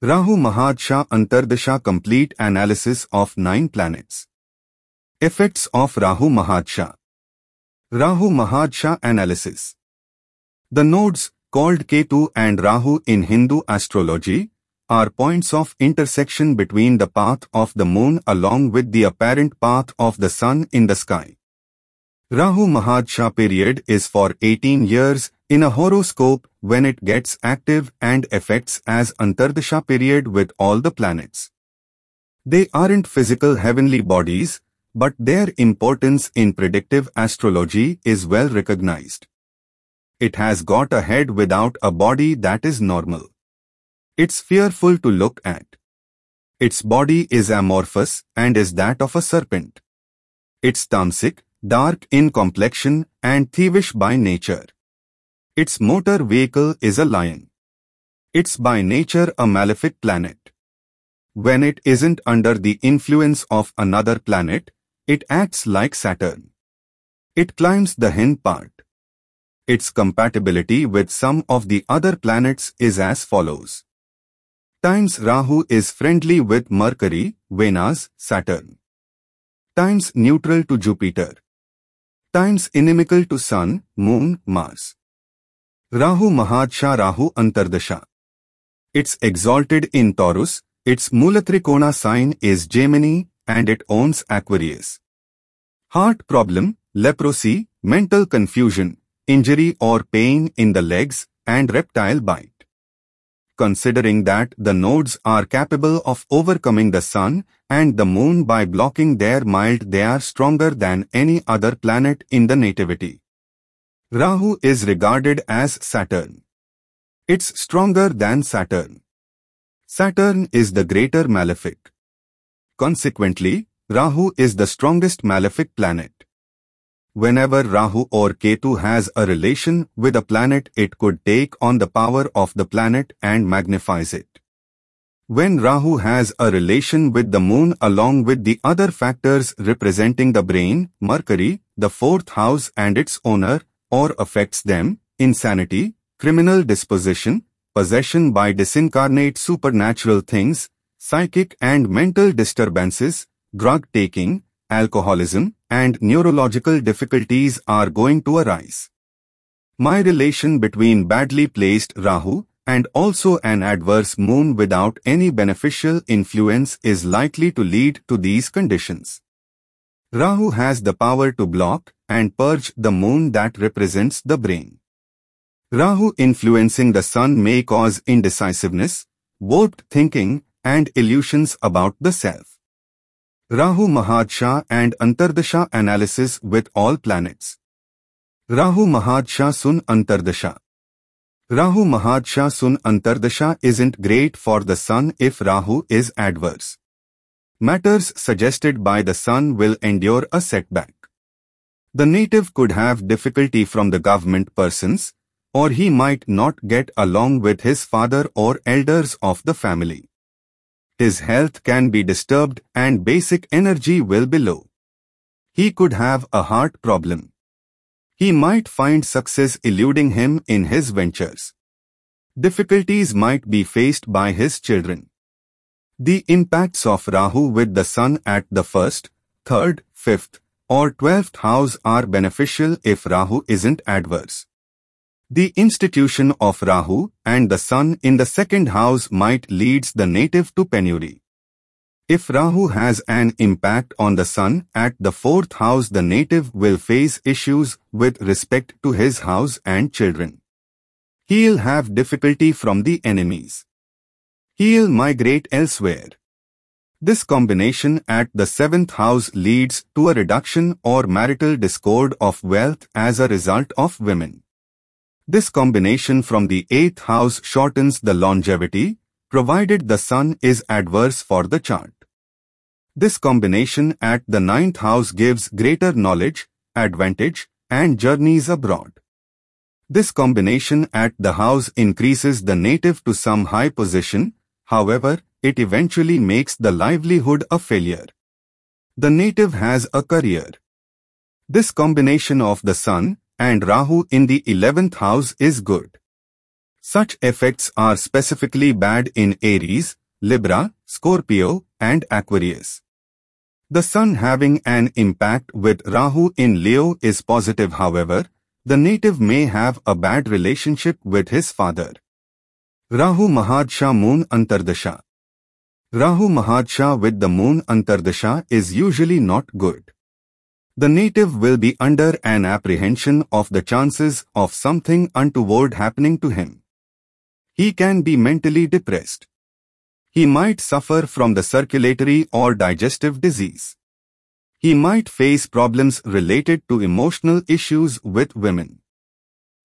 Rahu Mahadasha Antardasha Complete Analysis of 9 Planets. Effects of Rahu Mahadasha Rahu Mahadasha Analysis. The nodes, called Ketu and Rahu in Hindu astrology, are points of intersection between the path of the moon along with the apparent path of the sun in the sky. Rahu Mahadasha period is for 18 years in a horoscope when it gets active and affects as Antardasha period with all the planets. They aren't physical heavenly bodies, but their importance in predictive astrology is well recognized. It has got a head without a body that is normal. It's fearful to look at. Its body is amorphous and is that of a serpent. It's tamasic, dark in complexion and thievish by nature. Its motor vehicle is a lion. It's by nature a malefic planet. When it isn't under the influence of another planet, it acts like Saturn. It climbs the hind part. Its compatibility with some of the other planets is as follows. Times Rahu is friendly with Mercury, Venus, Saturn. Times neutral to Jupiter. Times inimical to Sun, Moon, Mars. Rahu Mahadasha Rahu Antardasha. It's exalted in Taurus, its Mulatrikona sign is Gemini and it owns Aquarius. Heart problem, leprosy, mental confusion, injury or pain in the legs and reptile bite. Considering that the nodes are capable of overcoming the sun and the moon by blocking their mild they are stronger than any other planet in the nativity. Rahu is regarded as Saturn. It's stronger than Saturn. Saturn is the greater malefic. Consequently, Rahu is the strongest malefic planet. Whenever Rahu or Ketu has a relation with a planet it could take on the power of the planet and magnifies it. When Rahu has a relation with the moon along with the other factors representing the brain, Mercury, the fourth house and its owner, or affects them, insanity, criminal disposition, possession by disincarnate supernatural things, psychic and mental disturbances, drug taking, alcoholism, and neurological difficulties are going to arise. My relation between badly placed Rahu and also an adverse moon without any beneficial influence is likely to lead to these conditions. Rahu has the power to block and purge the moon that represents the brain. Rahu influencing the sun may cause indecisiveness, warped thinking, and illusions about the self. Rahu Mahadasha and Antardasha analysis with all planets. Rahu Mahadasha Sun Antardasha Rahu Mahadasha Sun Antardasha isn't great for the sun if Rahu is adverse matters suggested by the sun will endure a setback. The native could have difficulty from the government persons, or he might not get along with his father or elders of the family. His health can be disturbed and basic energy will be low. He could have a heart problem. He might find success eluding him in his ventures. Difficulties might be faced by his children. The impacts of Rahu with the Sun at the first, third, fifth, or twelfth house are beneficial if Rahu isn't adverse. The institution of Rahu and the Sun in the second house might leads the native to penury. If Rahu has an impact on the Sun at the fourth house the native will face issues with respect to his house and children. He'll have difficulty from the enemies he'll migrate elsewhere. This combination at the seventh house leads to a reduction or marital discord of wealth as a result of women. This combination from the eighth house shortens the longevity, provided the sun is adverse for the chart. This combination at the ninth house gives greater knowledge, advantage, and journeys abroad. This combination at the house increases the native to some high position, However, it eventually makes the livelihood a failure. The native has a career. This combination of the Sun and Rahu in the 11th house is good. Such effects are specifically bad in Aries, Libra, Scorpio, and Aquarius. The Sun having an impact with Rahu in Leo is positive however, the native may have a bad relationship with his father. Rahu Mahadasha Moon Antardasha Rahu Mahadasha with the Moon Antardasha is usually not good. The native will be under an apprehension of the chances of something untoward happening to him. He can be mentally depressed. He might suffer from the circulatory or digestive disease. He might face problems related to emotional issues with women.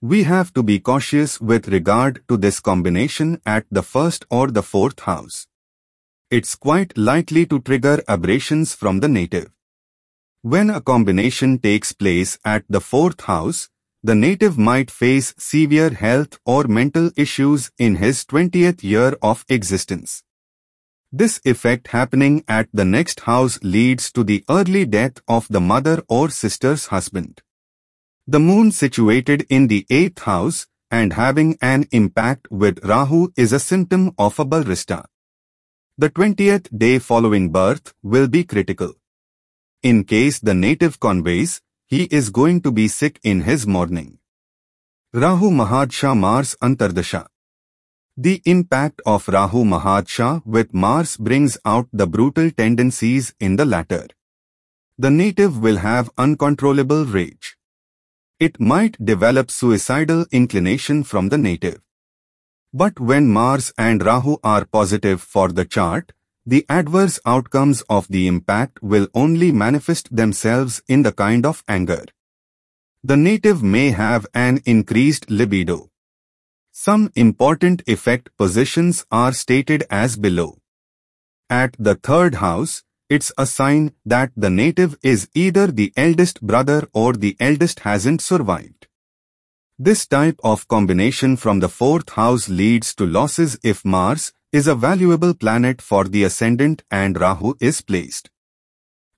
We have to be cautious with regard to this combination at the first or the fourth house. It's quite likely to trigger aberrations from the native. When a combination takes place at the fourth house, the native might face severe health or mental issues in his 20th year of existence. This effect happening at the next house leads to the early death of the mother or sister's husband. The moon situated in the 8th house and having an impact with Rahu is a symptom of a Balarishta. The 20th day following birth will be critical. In case the native conveys, he is going to be sick in his morning. Rahu Mahadasha Mars Antardasha the impact of Rahu Mahadasha with Mars brings out the brutal tendencies in the latter. The native will have uncontrollable rage. It might develop suicidal inclination from the native. But when Mars and Rahu are positive for the chart, the adverse outcomes of the impact will only manifest themselves in the kind of anger. The native may have an increased libido. Some important effect positions are stated as below. At the third house, it's a sign that the native is either the eldest brother or the eldest hasn't survived. This type of combination from the fourth house leads to losses if Mars is a valuable planet for the ascendant and Rahu is placed.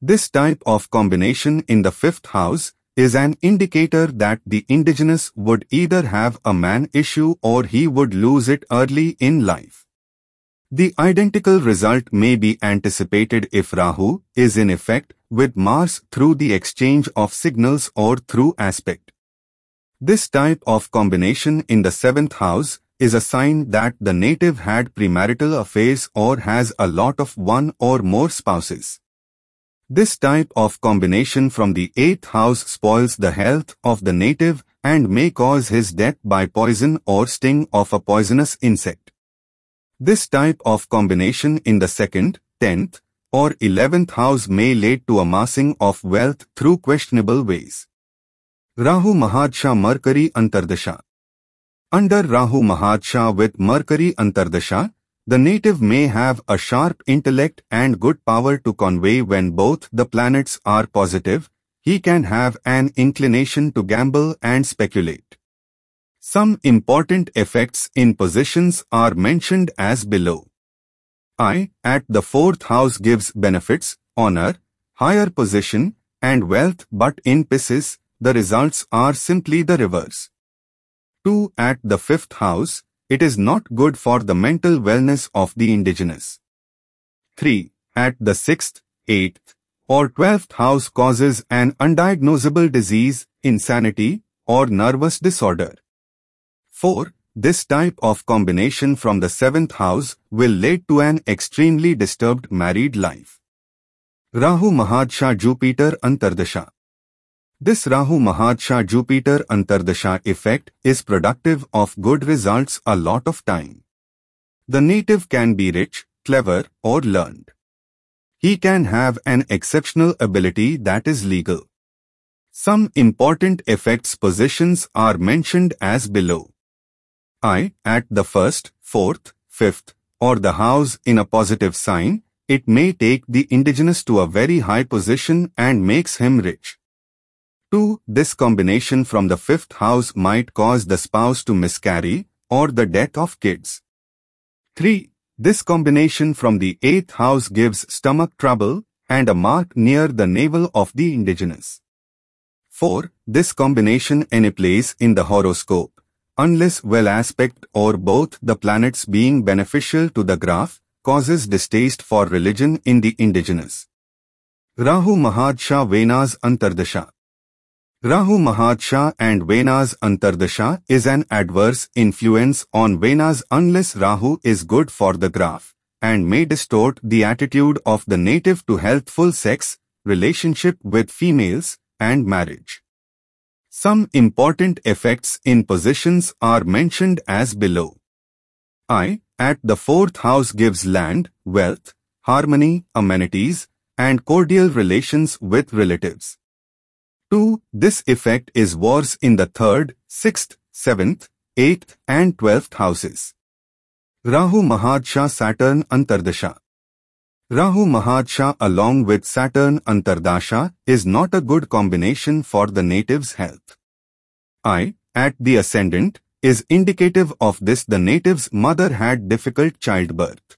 This type of combination in the fifth house is an indicator that the indigenous would either have a man issue or he would lose it early in life. The identical result may be anticipated if Rahu is in effect with Mars through the exchange of signals or through aspect. This type of combination in the seventh house is a sign that the native had premarital affairs or has a lot of one or more spouses. This type of combination from the 8th house spoils the health of the native and may cause his death by poison or sting of a poisonous insect. This type of combination in the 2nd, 10th, or 11th house may lead to amassing of wealth through questionable ways. Rahu Mahadasha Mercury Antardasha Under Rahu Mahadasha with Mercury Antardasha, the native may have a sharp intellect and good power to convey when both the planets are positive, he can have an inclination to gamble and speculate. Some important effects in positions are mentioned as below. I at the fourth house gives benefits, honor, higher position, and wealth but in Pisces, the results are simply the reverse. 2 at the fifth house, it is not good for the mental wellness of the indigenous. 3. At the 6th, 8th, or 12th house causes an undiagnosable disease, insanity, or nervous disorder. 4. This type of combination from the 7th house will lead to an extremely disturbed married life. Rahu Mahadasha Jupiter Antardasha this Rahu Mahadasha Jupiter Antardasha effect is productive of good results a lot of time. The native can be rich, clever or learned. He can have an exceptional ability that is legal. Some important effects positions are mentioned as below. I, at the first, fourth, fifth, or the house in a positive sign, it may take the indigenous to a very high position and makes him rich. 2. This combination from the fifth house might cause the spouse to miscarry or the death of kids. 3. This combination from the eighth house gives stomach trouble and a mark near the navel of the indigenous. 4. This combination any place in the horoscope, unless well aspect or both the planets being beneficial to the graph, causes distaste for religion in the indigenous. Rahu Mahadasha Venus Antardasha Rahu Mahadasha and Venus Antardasha is an adverse influence on Venus unless Rahu is good for the graph and may distort the attitude of the native to healthful sex, relationship with females, and marriage. Some important effects in positions are mentioned as below. I at the fourth house gives land, wealth, harmony, amenities, and cordial relations with relatives. 2. This effect is worse in the third, sixth, seventh, eighth, and twelfth houses. Rahu Mahadasha Saturn Antardasha Rahu Mahadasha along with Saturn Antardasha is not a good combination for the native's health. I, at the ascendant, is indicative of this the native's mother had difficult childbirth.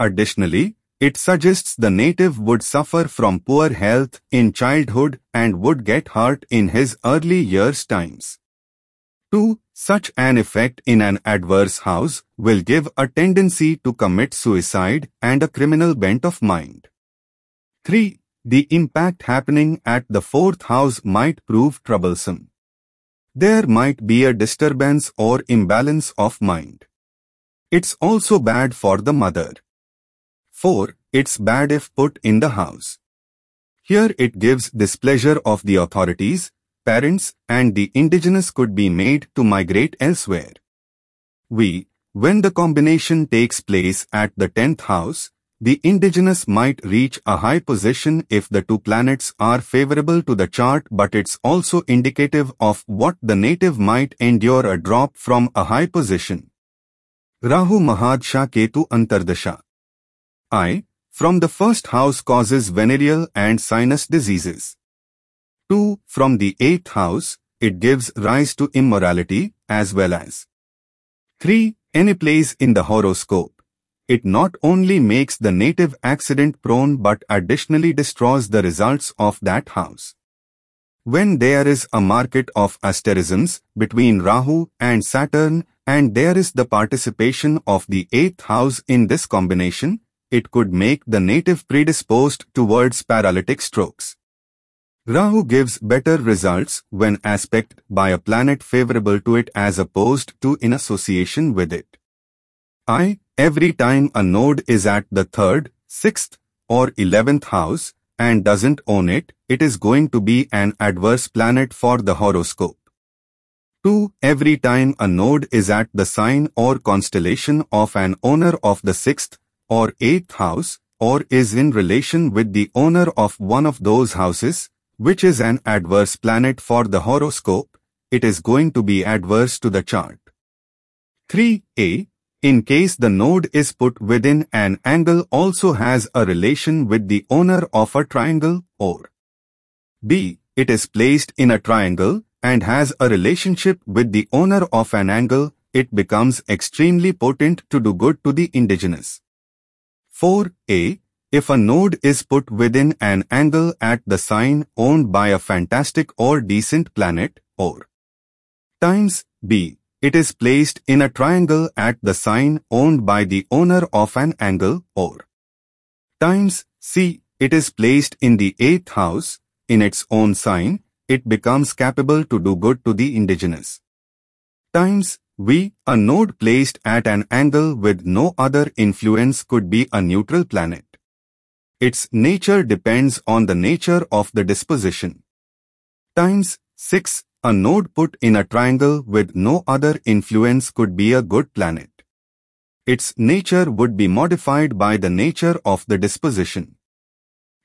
Additionally, it suggests the native would suffer from poor health in childhood and would get hurt in his early years times. 2. Such an effect in an adverse house will give a tendency to commit suicide and a criminal bent of mind. 3. The impact happening at the fourth house might prove troublesome there might be a disturbance or imbalance of mind. It's also bad for the mother. 4. It's bad if put in the house. Here it gives displeasure of the authorities, parents and the indigenous could be made to migrate elsewhere. We, when the combination takes place at the 10th house, the indigenous might reach a high position if the two planets are favorable to the chart but it's also indicative of what the native might endure a drop from a high position. Rahu Mahadasha Ketu Antardasha I. From the first house causes venereal and sinus diseases. 2. From the eighth house, it gives rise to immorality as well as 3. Any place in the horoscope it not only makes the native accident prone but additionally destroys the results of that house. When there is a market of asterisms between Rahu and Saturn and there is the participation of the 8th house in this combination, it could make the native predisposed towards paralytic strokes. Rahu gives better results when aspect by a planet favorable to it as opposed to in association with it. I, Every time a node is at the third, sixth, or eleventh house and doesn't own it, it is going to be an adverse planet for the horoscope. 2. Every time a node is at the sign or constellation of an owner of the sixth or eighth house, or is in relation with the owner of one of those houses, which is an adverse planet for the horoscope, it is going to be adverse to the chart. 3a in case the node is put within an angle also has a relation with the owner of a triangle or b. It is placed in a triangle and has a relationship with the owner of an angle, it becomes extremely potent to do good to the indigenous. 4a. If a node is put within an angle at the sign owned by a fantastic or decent planet, or times b it is placed in a triangle at the sign owned by the owner of an angle or times C. It is placed in the eighth house in its own sign. It becomes capable to do good to the indigenous. Times V. A node placed at an angle with no other influence could be a neutral planet. Its nature depends on the nature of the disposition. Times 6. A node put in a triangle with no other influence could be a good planet. Its nature would be modified by the nature of the disposition.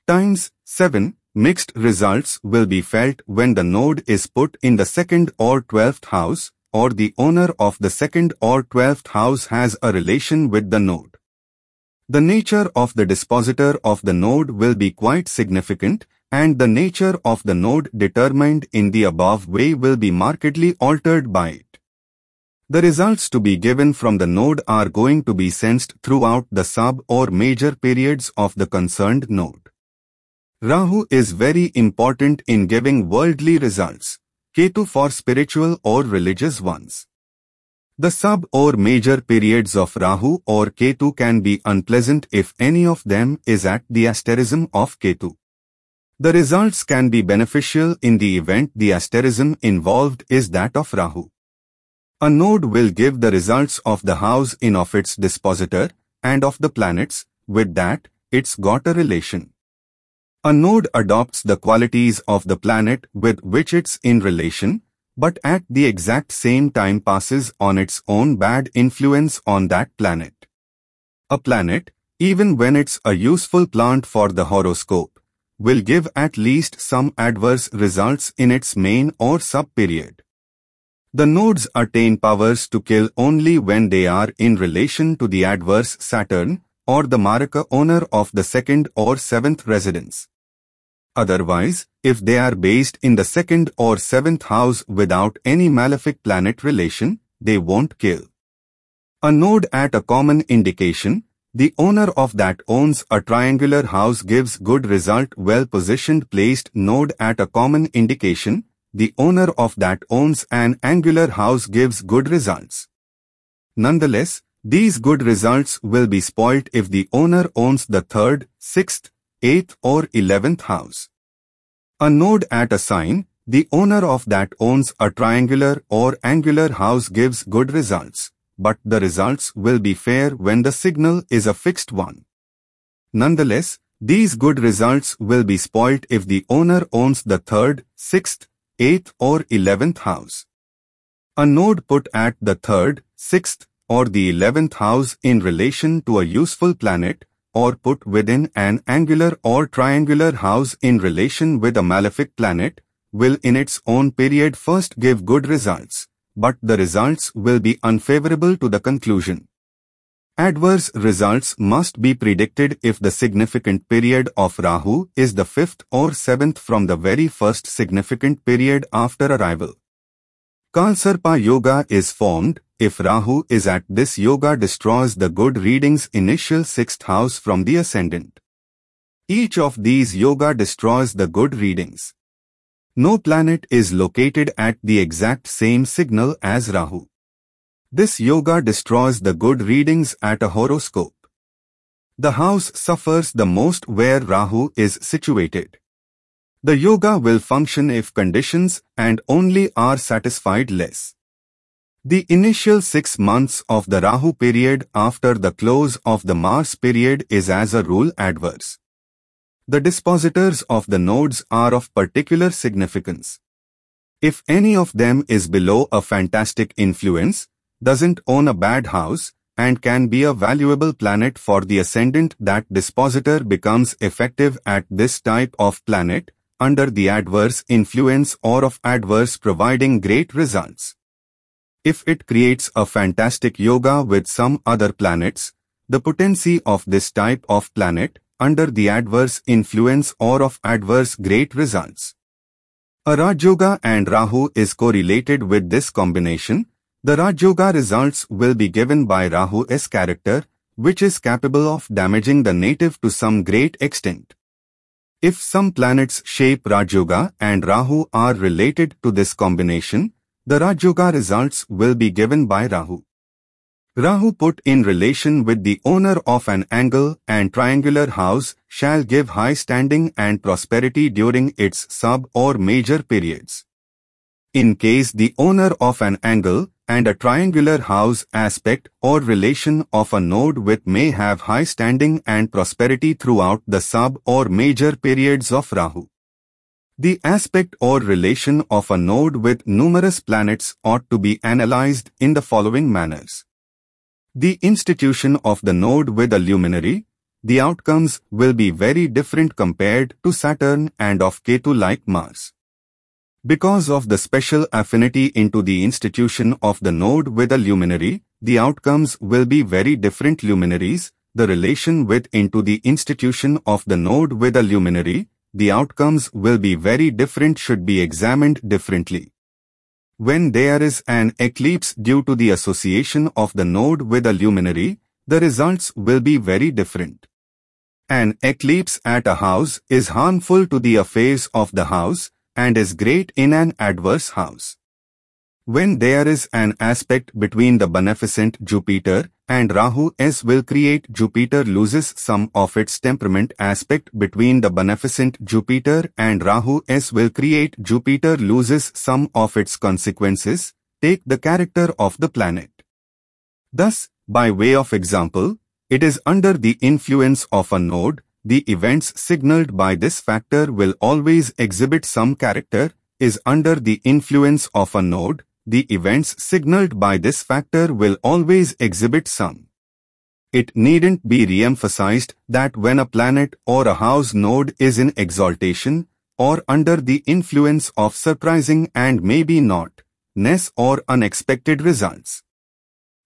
Times 7. Mixed results will be felt when the node is put in the second or twelfth house or the owner of the second or twelfth house has a relation with the node. The nature of the dispositor of the node will be quite significant and the nature of the node determined in the above way will be markedly altered by it. The results to be given from the node are going to be sensed throughout the sub or major periods of the concerned node. Rahu is very important in giving worldly results, Ketu for spiritual or religious ones. The sub or major periods of Rahu or Ketu can be unpleasant if any of them is at the asterism of Ketu. The results can be beneficial in the event the asterism involved is that of Rahu. A node will give the results of the house in of its dispositor and of the planets, with that, it's got a relation. A node adopts the qualities of the planet with which it's in relation, but at the exact same time passes on its own bad influence on that planet. A planet, even when it's a useful plant for the horoscope, will give at least some adverse results in its main or sub-period. The nodes attain powers to kill only when they are in relation to the adverse Saturn or the Maraka owner of the second or seventh residence. Otherwise, if they are based in the second or seventh house without any malefic planet relation, they won't kill. A node at a common indication, the owner of that owns a triangular house gives good result well positioned placed node at a common indication, the owner of that owns an angular house gives good results. Nonetheless, these good results will be spoilt if the owner owns the third, sixth, eighth or eleventh house. A node at a sign, the owner of that owns a triangular or angular house gives good results, but the results will be fair when the signal is a fixed one. Nonetheless, these good results will be spoilt if the owner owns the third, sixth, eighth or eleventh house. A node put at the third, sixth or the eleventh house in relation to a useful planet or put within an angular or triangular house in relation with a malefic planet, will in its own period first give good results, but the results will be unfavorable to the conclusion. Adverse results must be predicted if the significant period of Rahu is the fifth or seventh from the very first significant period after arrival. Kalsarpa Yoga is formed if Rahu is at this yoga destroys the good readings initial sixth house from the ascendant. Each of these yoga destroys the good readings. No planet is located at the exact same signal as Rahu. This yoga destroys the good readings at a horoscope. The house suffers the most where Rahu is situated. The yoga will function if conditions and only are satisfied less. The initial six months of the Rahu period after the close of the Mars period is as a rule adverse. The dispositors of the nodes are of particular significance. If any of them is below a fantastic influence, doesn't own a bad house, and can be a valuable planet for the ascendant that dispositor becomes effective at this type of planet, under the adverse influence or of adverse providing great results. If it creates a fantastic yoga with some other planets, the potency of this type of planet under the adverse influence or of adverse great results. A Rajyoga and Rahu is correlated with this combination. The Rajyoga results will be given by Rahu's character, which is capable of damaging the native to some great extent. If some planets shape Rajyoga and Rahu are related to this combination, the Rajyoga results will be given by Rahu. Rahu put in relation with the owner of an angle and triangular house shall give high standing and prosperity during its sub or major periods. In case the owner of an angle and a triangular house aspect or relation of a node with may have high standing and prosperity throughout the sub or major periods of Rahu. The aspect or relation of a node with numerous planets ought to be analyzed in the following manners. The institution of the node with a luminary, the outcomes will be very different compared to Saturn and of Ketu like Mars. Because of the special affinity into the institution of the node with a luminary, the outcomes will be very different luminaries, the relation with into the institution of the node with a luminary, the outcomes will be very different should be examined differently. When there is an eclipse due to the association of the node with a luminary, the results will be very different. An eclipse at a house is harmful to the affairs of the house and is great in an adverse house. When there is an aspect between the beneficent Jupiter and Rahu S will create Jupiter loses some of its temperament aspect between the beneficent Jupiter and Rahu S will create Jupiter loses some of its consequences, take the character of the planet. Thus, by way of example, it is under the influence of a node, the events signaled by this factor will always exhibit some character, is under the influence of a node, the events signaled by this factor will always exhibit some. It needn't be re-emphasized that when a planet or a house node is in exaltation, or under the influence of surprising and maybe not, ness or unexpected results.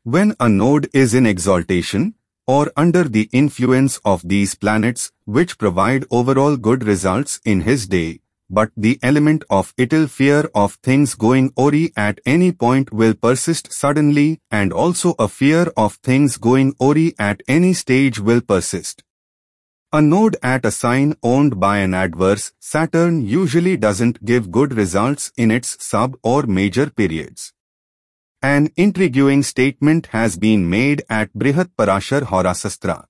When a node is in exaltation, or under the influence of these planets which provide overall good results in his day, but the element of ill fear of things going awry at any point will persist suddenly and also a fear of things going awry at any stage will persist. A node at a sign owned by an adverse Saturn usually doesn't give good results in its sub or major periods. An intriguing statement has been made at Brihat Parashar Hora Shastra.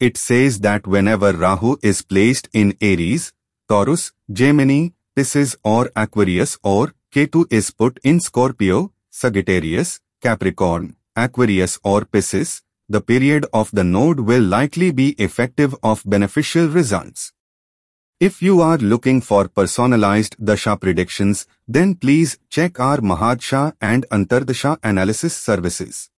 It says that whenever Rahu is placed in Aries, Taurus, Gemini, Pisces or Aquarius or Ketu is put in Scorpio, Sagittarius, Capricorn, Aquarius or Pisces, the period of the node will likely be effective of beneficial results. If you are looking for personalized Dasha predictions, then please check our Mahadasha and Antardasha analysis services.